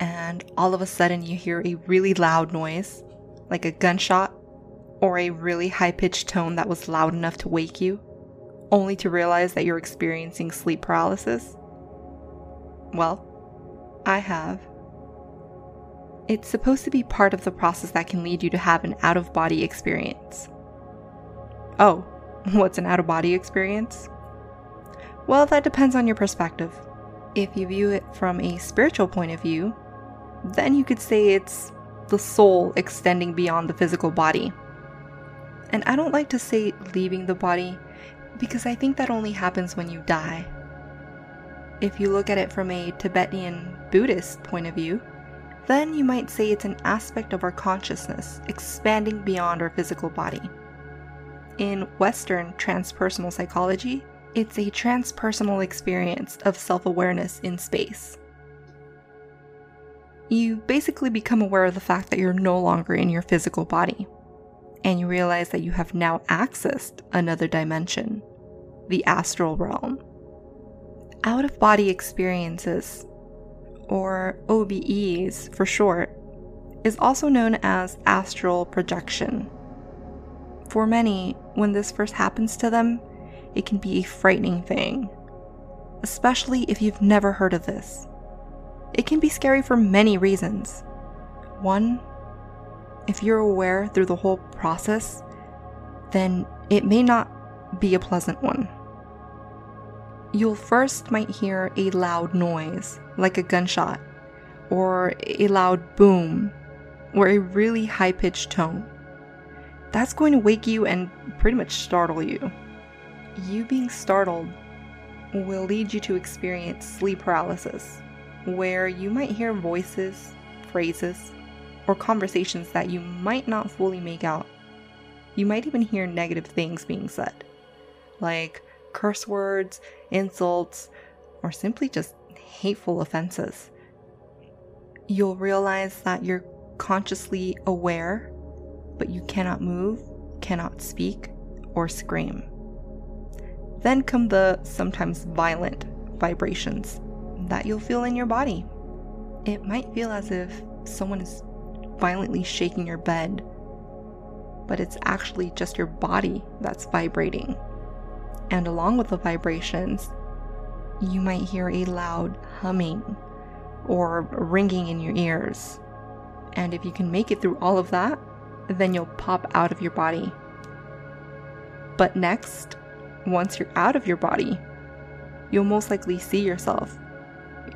and all of a sudden you hear a really loud noise, like a gunshot, or a really high pitched tone that was loud enough to wake you, only to realize that you're experiencing sleep paralysis? Well, I have. It's supposed to be part of the process that can lead you to have an out of body experience. Oh, what's an out of body experience? Well, that depends on your perspective. If you view it from a spiritual point of view, then you could say it's the soul extending beyond the physical body. And I don't like to say leaving the body because I think that only happens when you die. If you look at it from a Tibetan Buddhist point of view, then you might say it's an aspect of our consciousness expanding beyond our physical body. In Western transpersonal psychology, it's a transpersonal experience of self awareness in space you basically become aware of the fact that you're no longer in your physical body. And you realize that you have now accessed another dimension, the astral realm. Out of body experiences, or OBEs for short, is also known as astral projection. For many, when this first happens to them, it can be a frightening thing, especially if you've never heard of this. It can be scary for many reasons. One, if you're aware through the whole process, then it may not be a pleasant one. You'll first might hear a loud noise, like a gunshot, or a loud boom, or a really high pitched tone. That's going to wake you and pretty much startle you. You being startled will lead you to experience sleep paralysis, where you might hear voices, phrases, or conversations that you might not fully make out. You might even hear negative things being said, like curse words, insults, or simply just hateful offenses. You'll realize that you're consciously aware, but you cannot move, cannot speak, or scream. Then come the sometimes violent vibrations that you'll feel in your body. It might feel as if someone is violently shaking your bed, but it's actually just your body that's vibrating. And along with the vibrations, you might hear a loud humming or ringing in your ears. And if you can make it through all of that, then you'll pop out of your body. But next, once you're out of your body, you'll most likely see yourself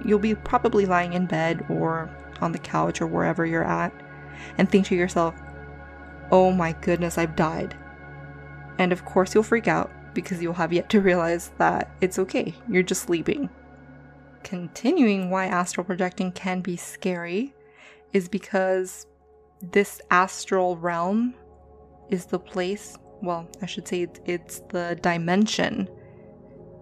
you'll be probably lying in bed or on the couch or wherever you're at and think to yourself, oh my goodness, I've died. And of course, you'll freak out because you'll have yet to realize that it's okay, you're just sleeping. Continuing why astral projecting can be scary is because this astral realm is the place, well, I should say it's the dimension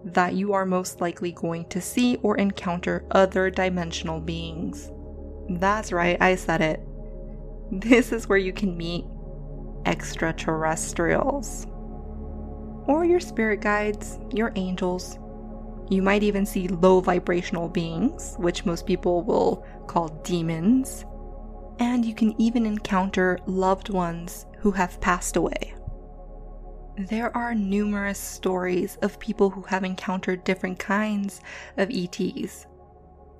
that you are most likely going to see or encounter other dimensional beings. That's right, I said it. This is where you can meet extraterrestrials. Or your spirit guides, your angels. You might even see low vibrational beings, which most people will call demons. And you can even encounter loved ones who have passed away. There are numerous stories of people who have encountered different kinds of ETs,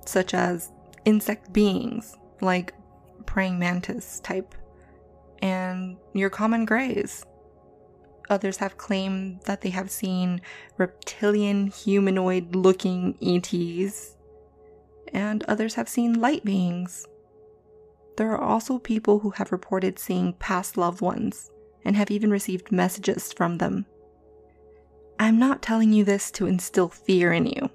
such as insect beings like praying mantis type, and your common greys. Others have claimed that they have seen reptilian humanoid looking ETs, and others have seen light beings. There are also people who have reported seeing past loved ones and have even received messages from them. I'm not telling you this to instill fear in you.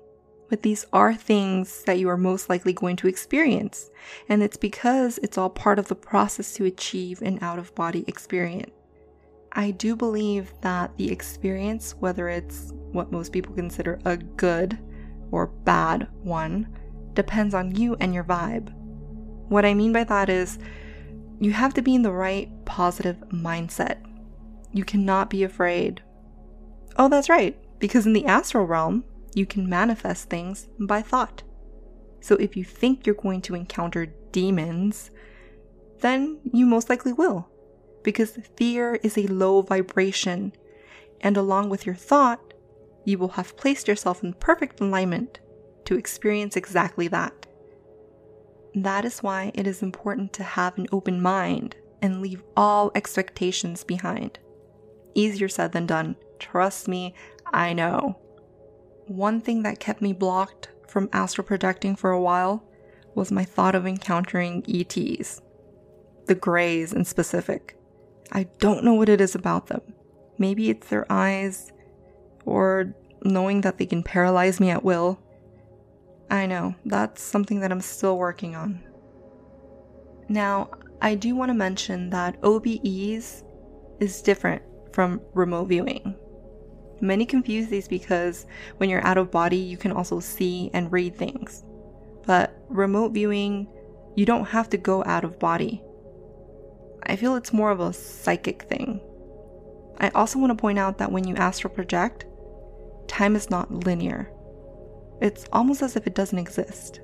But these are things that you are most likely going to experience, and it's because it's all part of the process to achieve an out of body experience. I do believe that the experience, whether it's what most people consider a good or bad one, depends on you and your vibe. What I mean by that is, you have to be in the right positive mindset. You cannot be afraid. Oh, that's right, because in the astral realm, you can manifest things by thought. So if you think you're going to encounter demons, then you most likely will because fear is a low vibration, and along with your thought, you will have placed yourself in perfect alignment to experience exactly that. That is why it is important to have an open mind and leave all expectations behind. Easier said than done. Trust me, I know. One thing that kept me blocked from astral projecting for a while was my thought of encountering ETs, the Greys in specific. I don't know what it is about them. Maybe it's their eyes, or knowing that they can paralyze me at will. I know, that's something that I'm still working on. Now, I do want to mention that OBEs is different from remote viewing. Many confuse these because when you're out of body, you can also see and read things. But remote viewing, you don't have to go out of body. I feel it's more of a psychic thing. I also want to point out that when you astral project, time is not linear. It's almost as if it doesn't exist.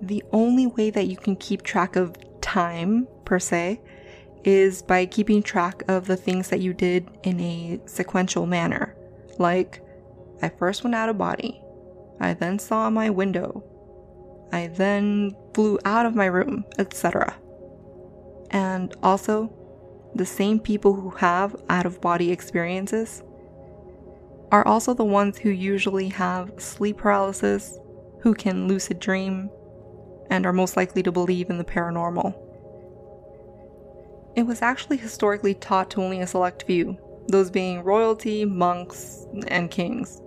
The only way that you can keep track of time, per se, is by keeping track of the things that you did in a sequential manner. Like, I first went out of body, I then saw my window, I then flew out of my room, etc. And also, the same people who have out of body experiences are also the ones who usually have sleep paralysis, who can lucid dream, and are most likely to believe in the paranormal. It was actually historically taught to only a select few, those being royalty, monks, and kings.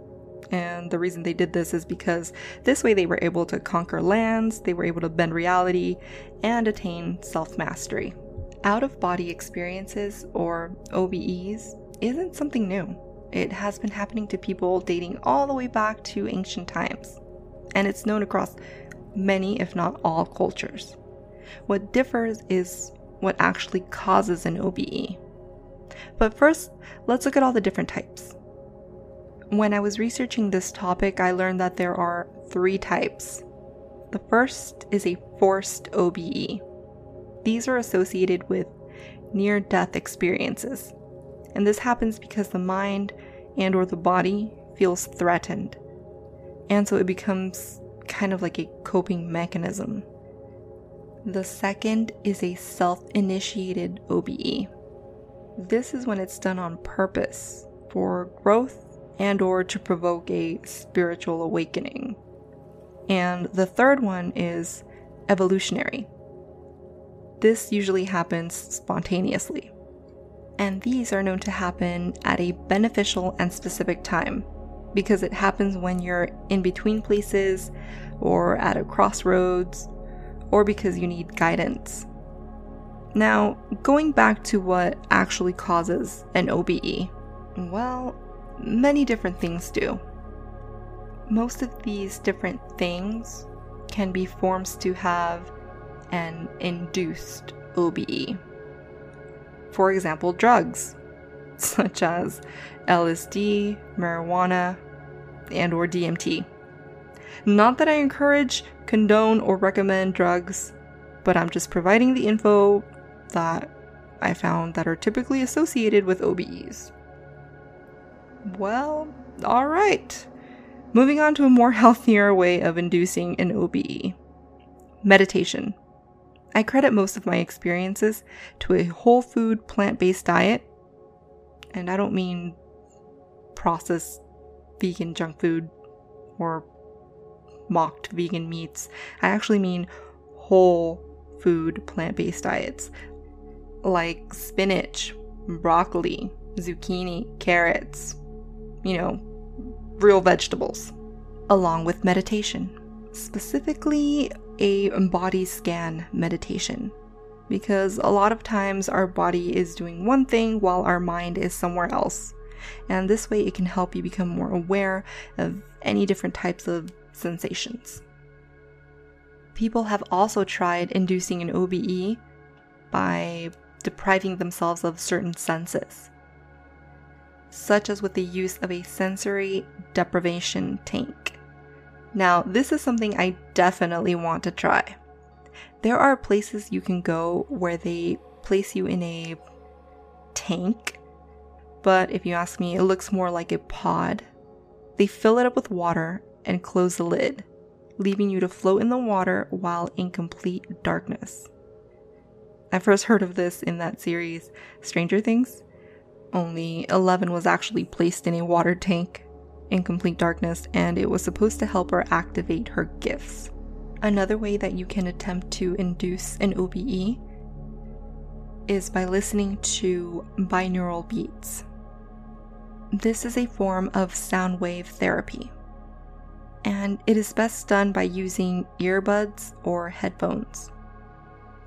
And the reason they did this is because this way they were able to conquer lands, they were able to bend reality, and attain self mastery. Out of body experiences, or OBEs, isn't something new. It has been happening to people dating all the way back to ancient times, and it's known across many, if not all, cultures. What differs is what actually causes an OBE. But first, let's look at all the different types. When I was researching this topic, I learned that there are three types. The first is a forced OBE. These are associated with near death experiences. And this happens because the mind and or the body feels threatened. And so it becomes kind of like a coping mechanism. The second is a self-initiated OBE. This is when it's done on purpose for growth and or to provoke a spiritual awakening. And the third one is evolutionary. This usually happens spontaneously. And these are known to happen at a beneficial and specific time because it happens when you're in between places or at a crossroads or because you need guidance. Now, going back to what actually causes an OBE, well, many different things do. Most of these different things can be forms to have an induced OBE. For example, drugs, such as LSD, marijuana, and or DMT. Not that I encourage, condone, or recommend drugs, but I'm just providing the info that I found that are typically associated with OBEs. Well, alright. Moving on to a more healthier way of inducing an OBE meditation. I credit most of my experiences to a whole food, plant based diet. And I don't mean processed vegan junk food or mocked vegan meats. I actually mean whole food, plant based diets like spinach, broccoli, zucchini, carrots, you know, real vegetables. along with meditation, specifically a body scan meditation. Because a lot of times our body is doing one thing while our mind is somewhere else. And this way it can help you become more aware of any different types of sensations. People have also tried inducing an OBE by depriving themselves of certain senses, such as with the use of a sensory deprivation tank. Now, this is something I definitely want to try. There are places you can go where they place you in a tank, but if you ask me, it looks more like a pod. They fill it up with water and close the lid, leaving you to float in the water while in complete darkness. I first heard of this in that series, Stranger Things. Only Eleven was actually placed in a water tank in complete darkness, and it was supposed to help her activate her gifts. Another way that you can attempt to induce an OBE is by listening to binaural beats. This is a form of sound wave therapy, and it is best done by using earbuds or headphones.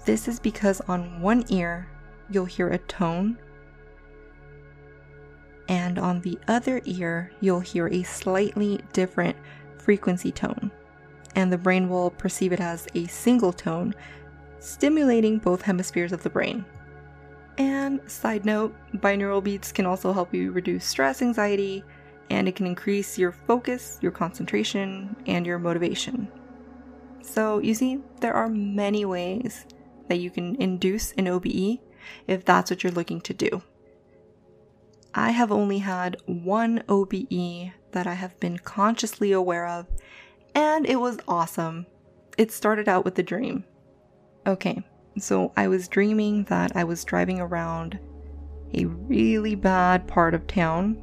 This is because on one ear, you'll hear a tone, and on the other ear, you'll hear a slightly different frequency tone, and the brain will perceive it as a single tone, stimulating both hemispheres of the brain. And side note, binaural beats can also help you reduce stress, anxiety, and it can increase your focus, your concentration, and your motivation. So, you see, there are many ways that you can induce an OBE if that's what you're looking to do. I have only had one OBE that I have been consciously aware of, and it was awesome. It started out with a dream. Okay, so I was dreaming that I was driving around a really bad part of town,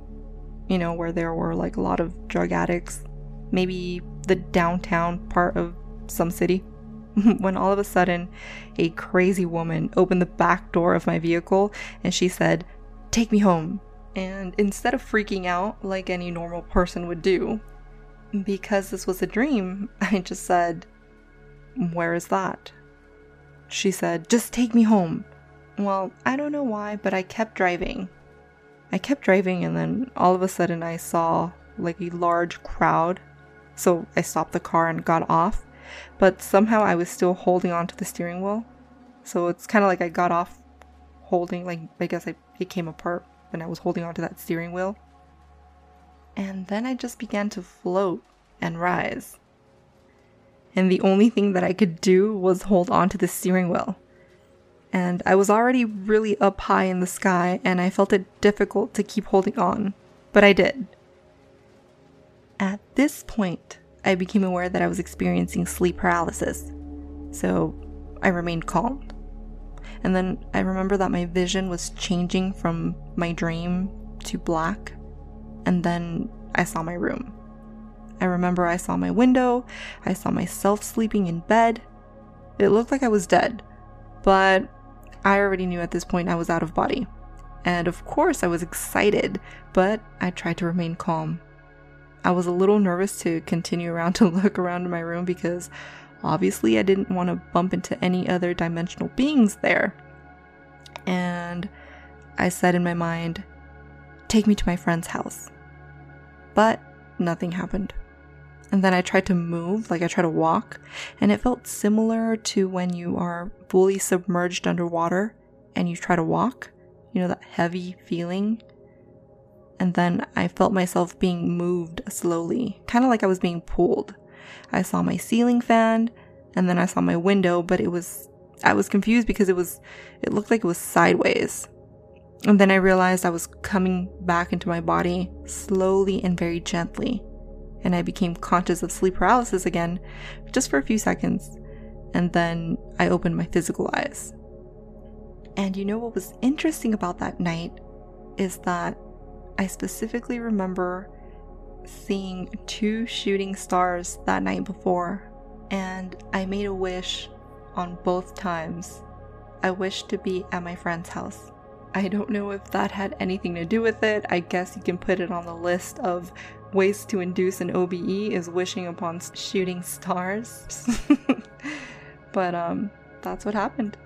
you know, where there were like a lot of drug addicts, maybe the downtown part of some city. when all of a sudden a crazy woman opened the back door of my vehicle and she said, Take me home. And instead of freaking out like any normal person would do, because this was a dream, I just said, Where is that? She said, Just take me home. Well, I don't know why, but I kept driving. I kept driving, and then all of a sudden I saw like a large crowd. So I stopped the car and got off but somehow I was still holding on to the steering wheel. So it's kind of like I got off holding, like, I guess I, it came apart when I was holding onto that steering wheel. And then I just began to float and rise. And the only thing that I could do was hold on to the steering wheel. And I was already really up high in the sky, and I felt it difficult to keep holding on, but I did. At this point, I became aware that I was experiencing sleep paralysis. So I remained calm. And then I remember that my vision was changing from my dream to black. And then I saw my room. I remember I saw my window, I saw myself sleeping in bed. It looked like I was dead, but I already knew at this point I was out of body. And of course, I was excited, but I tried to remain calm. I was a little nervous to continue around to look around in my room because obviously I didn't want to bump into any other dimensional beings there. And I said in my mind, take me to my friend's house. But nothing happened. And then I tried to move, like I tried to walk, and it felt similar to when you are fully submerged underwater and you try to walk. You know, that heavy feeling and then I felt myself being moved slowly, kind of like I was being pulled. I saw my ceiling fan, and then I saw my window, but it was I was confused because it was it looked like it was sideways. And then I realized I was coming back into my body slowly and very gently. And I became conscious of sleep paralysis again just for a few seconds. And then I opened my physical eyes. And you know what was interesting about that night is that I specifically remember seeing two shooting stars that night before, and I made a wish on both times. I wished to be at my friend's house. I don't know if that had anything to do with it. I guess you can put it on the list of ways to induce an OBE is wishing upon shooting stars. but um, that's what happened.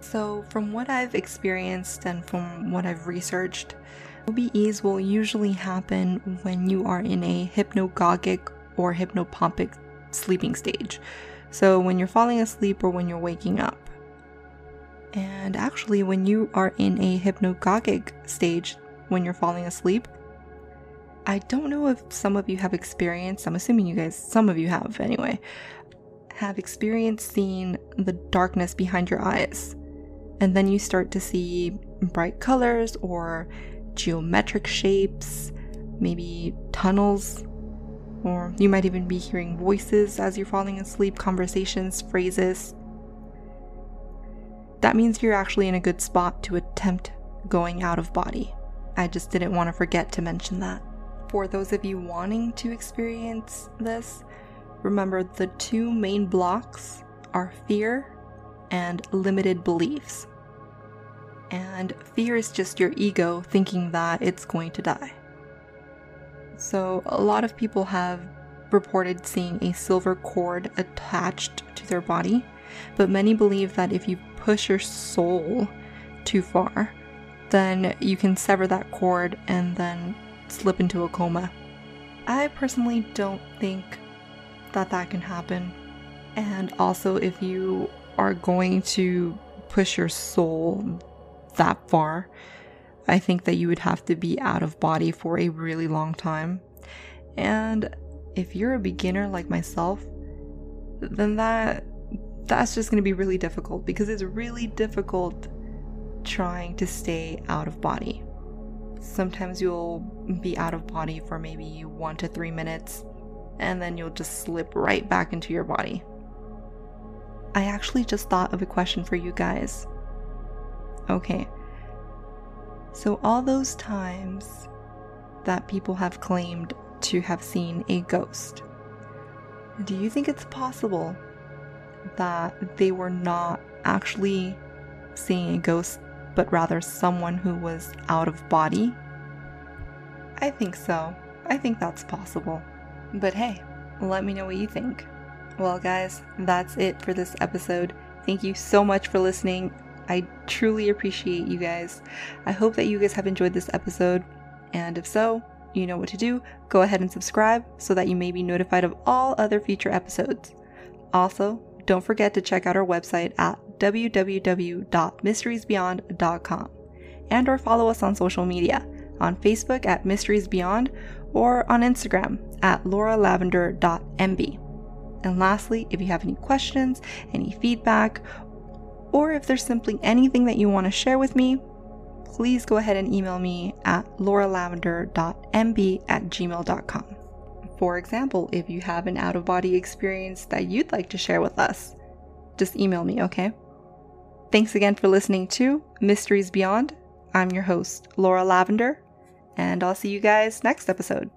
So, from what I've experienced and from what I've researched, OBEs will usually happen when you are in a hypnagogic or hypnopompic sleeping stage. So, when you're falling asleep or when you're waking up. And actually, when you are in a hypnagogic stage, when you're falling asleep, I don't know if some of you have experienced, I'm assuming you guys, some of you have anyway, have experienced seeing the darkness behind your eyes. And then you start to see bright colors or geometric shapes, maybe tunnels, or you might even be hearing voices as you're falling asleep, conversations, phrases. That means you're actually in a good spot to attempt going out of body. I just didn't want to forget to mention that. For those of you wanting to experience this, remember the two main blocks are fear and limited beliefs. And fear is just your ego thinking that it's going to die. So, a lot of people have reported seeing a silver cord attached to their body, but many believe that if you push your soul too far, then you can sever that cord and then slip into a coma. I personally don't think that that can happen. And also, if you are going to push your soul that far, I think that you would have to be out of body for a really long time. And if you're a beginner like myself, then that that's just going to be really difficult because it's really difficult trying to stay out of body. Sometimes you'll be out of body for maybe 1 to 3 minutes and then you'll just slip right back into your body. I actually just thought of a question for you guys. Okay, so, all those times that people have claimed to have seen a ghost, do you think it's possible that they were not actually seeing a ghost, but rather someone who was out of body? I think so. I think that's possible. But hey, let me know what you think. Well, guys, that's it for this episode. Thank you so much for listening. I truly appreciate you guys. I hope that you guys have enjoyed this episode, and if so, you know what to do. Go ahead and subscribe so that you may be notified of all other future episodes. Also, don't forget to check out our website at www.mysteriesbeyond.com and or follow us on social media on Facebook at Mysteries Beyond or on Instagram at lauralavender.mb. And lastly, if you have any questions, any feedback, or if there's simply anything that you want to share with me, please go ahead and email me at lauralavender.mb at gmail.com. For example, if you have an out of body experience that you'd like to share with us, just email me, okay? Thanks again for listening to Mysteries Beyond. I'm your host, Laura Lavender, and I'll see you guys next episode.